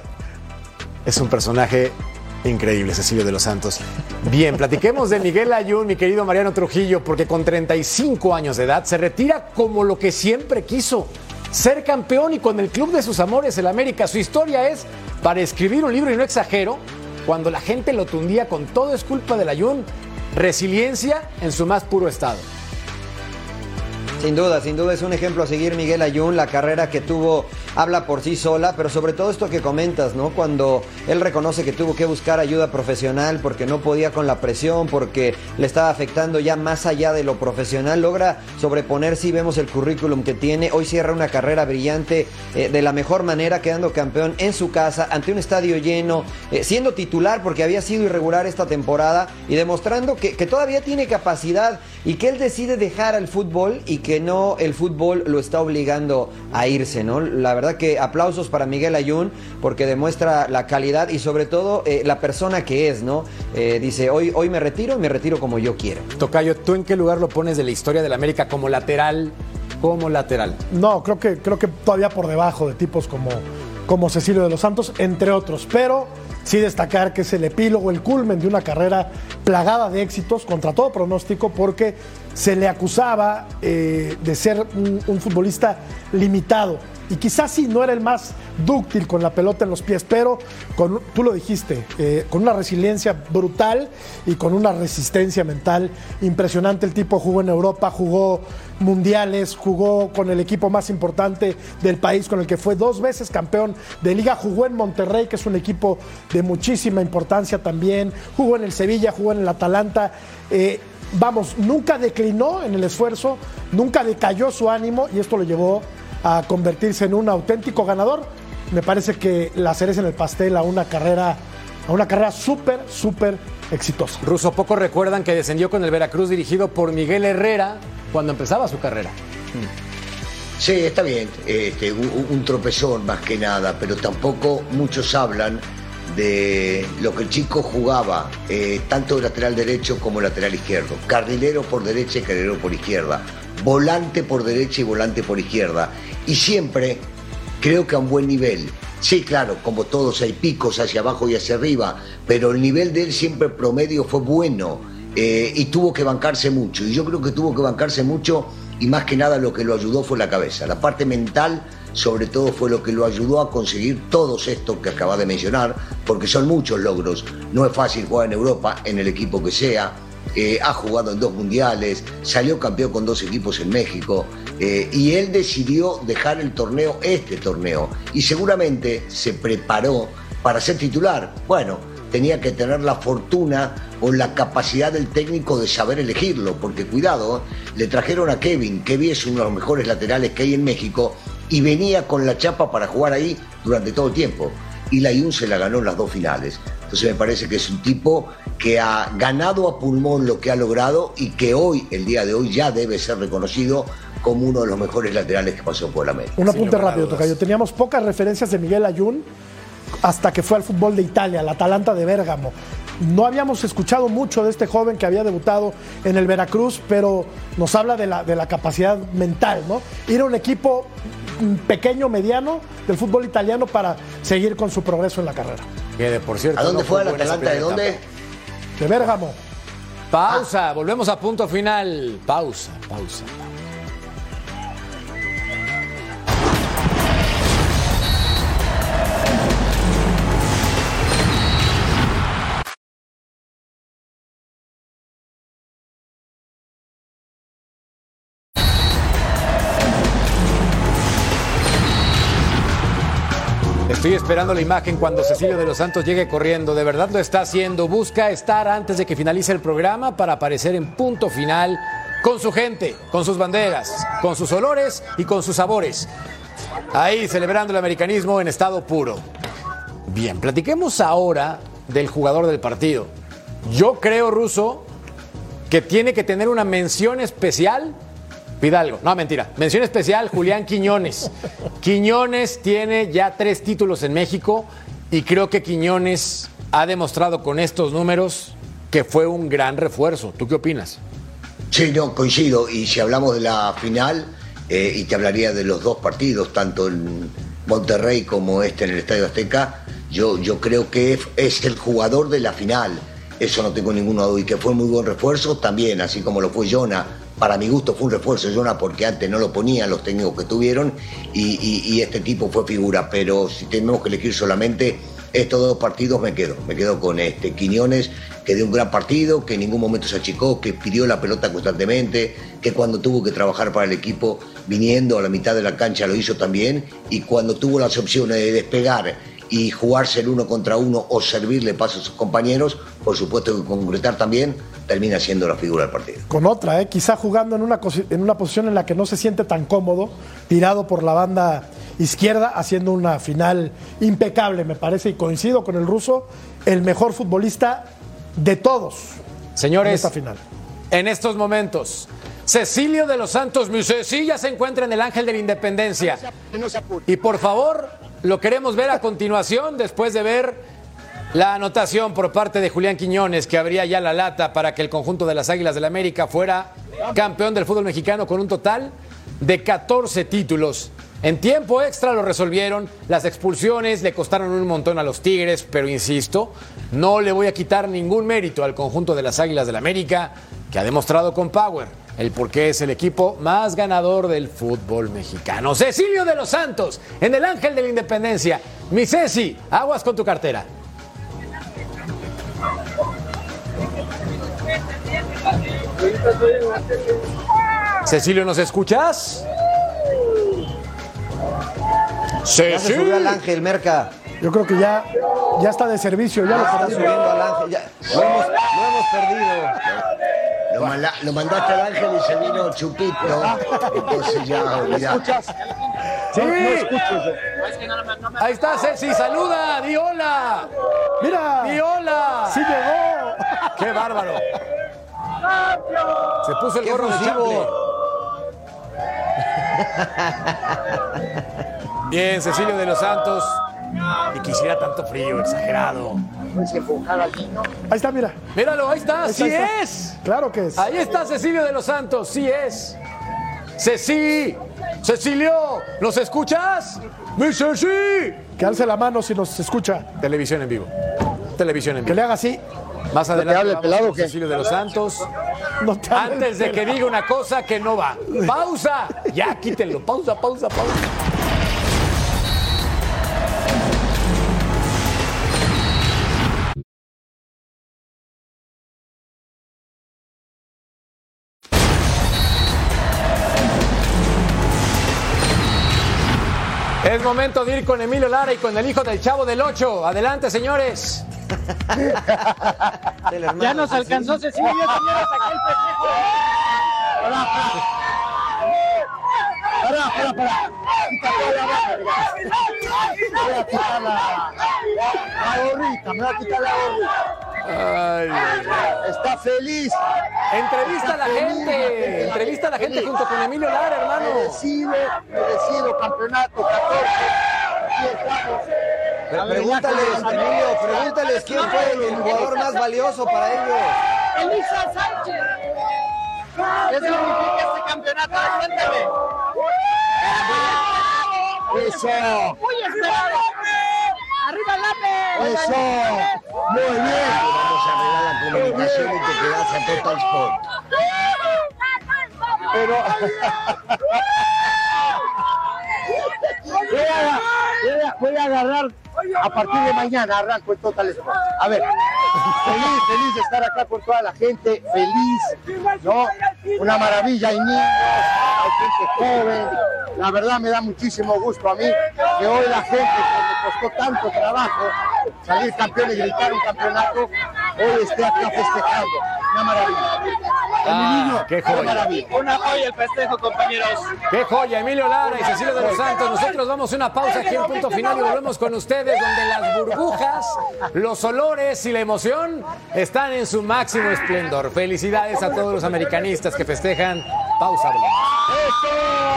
Es un personaje increíble, Cecilio de los Santos. Bien, platiquemos de Miguel Ayun, mi querido Mariano Trujillo, porque con 35 años de edad se retira como lo que siempre quiso, ser campeón y con el club de sus amores, el América. Su historia es para escribir un libro y no exagero, cuando la gente lo tundía con todo es culpa del Ayun, resiliencia en su más puro estado. Sin duda, sin duda es un ejemplo a seguir Miguel Ayun, la carrera que tuvo habla por sí sola, pero sobre todo esto que comentas, ¿no? Cuando él reconoce que tuvo que buscar ayuda profesional porque no podía con la presión, porque le estaba afectando ya más allá de lo profesional, logra sobreponerse y vemos el currículum que tiene. Hoy cierra una carrera brillante eh, de la mejor manera, quedando campeón en su casa, ante un estadio lleno, eh, siendo titular porque había sido irregular esta temporada y demostrando que, que todavía tiene capacidad y que él decide dejar al fútbol y que no el fútbol lo está obligando a irse, ¿no? La verdad que aplausos para Miguel Ayun porque demuestra la calidad y sobre todo eh, la persona que es, ¿no? Eh, dice, hoy, hoy me retiro y me retiro como yo quiero. Tocayo, ¿tú en qué lugar lo pones de la historia del América como lateral? Como lateral. No, creo que, creo que todavía por debajo de tipos como, como Cecilio de los Santos, entre otros. Pero sí destacar que es el epílogo, el culmen de una carrera plagada de éxitos contra todo pronóstico porque se le acusaba eh, de ser un, futbolista limitado y quizás sí no era el más dúctil con la pelota en los pies, pero tú lo dijiste, eh, con una resiliencia brutal y con una resistencia mental impresionante. El tipo jugó en Europa, jugó mundiales, jugó con el equipo más importante del país, con el que fue dos veces campeón de liga, jugó en Monterrey, que es un equipo de muchísima importancia también, jugó en el Sevilla, jugó en el Atalanta. Eh, vamos, nunca declinó en el esfuerzo, nunca decayó su ánimo y esto lo llevó a convertirse en un auténtico ganador. Me parece que la cereza en el pastel a una carrera, a una carrera súper, súper exitosa. Ruso, pocos recuerdan que descendió con el Veracruz dirigido por Miguel Herrera cuando empezaba su carrera. Sí, está bien, este, un, un tropezón más que nada, pero tampoco muchos hablan de lo que el chico jugaba, eh, tanto de lateral derecho como lateral izquierdo. Carrilero por derecha y carrilero por izquierda. Volante por derecha y volante por izquierda. Y siempre creo que a un buen nivel. Sí, claro, como todos hay picos hacia abajo y hacia arriba, pero el nivel de él siempre promedio fue bueno eh, y tuvo que bancarse mucho. Y yo creo que tuvo que bancarse mucho y más que nada lo que lo ayudó fue la cabeza. La parte mental sobre todo fue lo que lo ayudó a conseguir todos estos que acaba de mencionar, porque son muchos logros. No es fácil jugar en Europa, en el equipo que sea. Eh, ha jugado en dos mundiales, salió campeón con dos equipos en México eh, y él decidió dejar el torneo, este torneo, y seguramente se preparó para ser titular. Bueno, tenía que tener la fortuna o la capacidad del técnico de saber elegirlo, porque cuidado, le trajeron a Kevin, Kevin es uno de los mejores laterales que hay en México, y venía con la chapa para jugar ahí durante todo el tiempo. Y la Jun se la ganó en las dos finales. Entonces me parece que es un tipo que ha ganado a pulmón lo que ha logrado y que hoy, el día de hoy, ya debe ser reconocido como uno de los mejores laterales que pasó por la América. Un apunte rápido, Tocayo. Teníamos pocas referencias de Miguel Ayun hasta que fue al fútbol de Italia, al Atalanta de Bérgamo. No habíamos escuchado mucho de este joven que había debutado en el Veracruz, pero nos habla de la, de la capacidad mental, ¿no? Ir a un equipo pequeño, mediano del fútbol italiano para seguir con su progreso en la carrera. Que de por cierto. ¿A dónde no fue esa Atalanta? ¿De dónde? etapa. De Bérgamo. Pausa, volvemos a punto final. Pausa, pausa. Estoy esperando la imagen cuando Cecilio de los Santos llegue corriendo. De verdad lo está haciendo. Busca estar antes de que finalice el programa para aparecer en punto final con su gente, con sus banderas, con sus olores y con sus sabores. Ahí celebrando el americanismo en estado puro. Bien, platiquemos ahora del jugador del partido. Yo creo, Ruso, que tiene que tener una mención especial. Pidalgo, no mentira, mención especial Julián Quiñones. Quiñones tiene ya tres títulos en México y creo que Quiñones ha demostrado con estos números que fue un gran refuerzo. ¿Tú qué opinas? Sí, no, coincido. Y si hablamos de la final, eh, y te hablaría de los dos partidos, tanto en Monterrey como este en el Estadio Azteca, yo, yo creo que es- es el jugador de la final. Eso no tengo ninguna duda. Y que fue muy buen refuerzo también, así como lo fue Jonah. Para mi gusto fue un refuerzo Jonah porque antes no lo ponían los técnicos que tuvieron y, este tipo fue figura. Pero si tenemos que elegir solamente estos dos partidos, me quedo. Me quedo con este Quiñones, que dio un gran partido, que en ningún momento se achicó, que pidió la pelota constantemente, que cuando tuvo que trabajar para el equipo viniendo a la mitad de la cancha lo hizo también y cuando tuvo las opciones de despegar y jugarse el uno contra uno o servirle paso a sus compañeros, por supuesto que concretar también, termina siendo la figura del partido. Con otra, ¿eh? quizá jugando en una, en una posición en la que no se siente tan cómodo, tirado por la banda izquierda, haciendo una final impecable, me parece, y coincido con el ruso, el mejor futbolista de todos en Señores, esta final. en estos momentos, Cecilio de los Santos, mi Cecilia se encuentra en el Ángel de la Independencia. Y por favor, lo queremos ver a continuación, después de ver la anotación por parte de Julián Quiñones, que abría ya la lata para que el conjunto de las Águilas del América fuera campeón del fútbol mexicano con un total de 14 títulos. En tiempo extra lo resolvieron, las expulsiones le costaron un montón a los Tigres, pero insisto, no le voy a quitar ningún mérito al conjunto de las Águilas del la América, que ha demostrado con Power el por qué es el equipo más ganador del fútbol mexicano. Cecilio de los Santos, en el Ángel de la Independencia. Mi Ceci, aguas con tu cartera. Cecilio, ¿nos escuchas? Ya se subió al Ángel Merca. Yo creo que ya, ya está de servicio, ya lo Está perdimos. subiendo al Ángel. ya. Lo, hemos, lo hemos perdido. Lo, manda- lo mandaste al ángel y se vino chupito. Entonces ya, olvidá. Sí, Ahí está Ceci, saluda, di hola, mira, di hola. sí llegó. ¡Qué bárbaro! Se puso el gorro de. Bien, Cecilio de los Santos. Y quisiera tanto frío, exagerado. Ahí está, mira. Míralo, ahí está, Ahí está, sí ahí está. es. Claro que es. Ahí está Cecilio de los Santos, sí es. Ceci, Cecilio, ¿nos escuchas? Mi Ceci. Que alce la mano si nos escucha. Televisión en vivo. Televisión en Que vivo. le haga así. Más adelante hable vamos pelado con o qué? Cecilio de los Santos. No. Antes de que diga una cosa que no va. ¡Pausa! Ya, quítenlo. Pausa, pausa, pausa. Momento de ir con Emilio Lara y con el hijo del chavo del 8. Adelante, señores. Ya nos alcanzó Cecilio, señores, aquí el festejo. Pará, pará, pará. Quítate la barra. Me voy a quitar la, la gorrita, me voy a quitar la gorrita. Está feliz. Entrevista a la gente. Entrevista a la gente junto con Emilio Lara, hermano. Merecido, merecido campeonato 14. Aquí estamos. Pre- Pregúntales, Emilio, pregúntales quién fue el jugador más valioso para ellos. Elisa Sánchez. ¿Qué significa este campeonato? Cuéntame. Eso, Muy esperado. Arriba Lape. eso. Muy bien. Arreglar la comunicación y te quedas a Total Sport. Pero. Voy a, voy a- voy a agarrar a partir de mañana, arranco en Total Sport. A ver, feliz, feliz de estar acá con toda la gente, feliz, ¿no? Una maravilla, hay niños, hay gente joven. La verdad me da muchísimo gusto a mí que hoy la gente que me costó tanto trabajo salir campeón y gritar un campeonato, hoy esté acá festejando. Una maravilla. Ah, qué Una joya. maravilla. Una joya el festejo, compañeros. Qué joya, Emilio Lara y Cecilio de los Santos. Nosotros vamos a una pausa aquí en punto final y volvemos con ustedes, donde las burbujas, los olores y la emoción están en su máximo esplendor. Felicidades a todos los americanistas que festejan. Pausa, volvemos.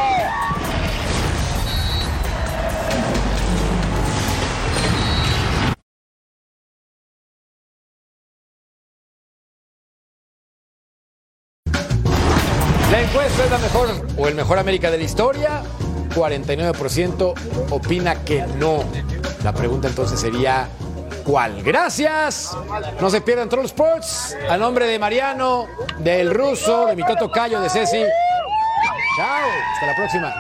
O el mejor América de la historia. 49% opina que no. La pregunta entonces sería ¿cuál? Gracias. No se pierdan Troll Sports. A nombre de Mariano, del Ruso, de mi Toto Cayo, de Ceci. Chao. Hasta la próxima.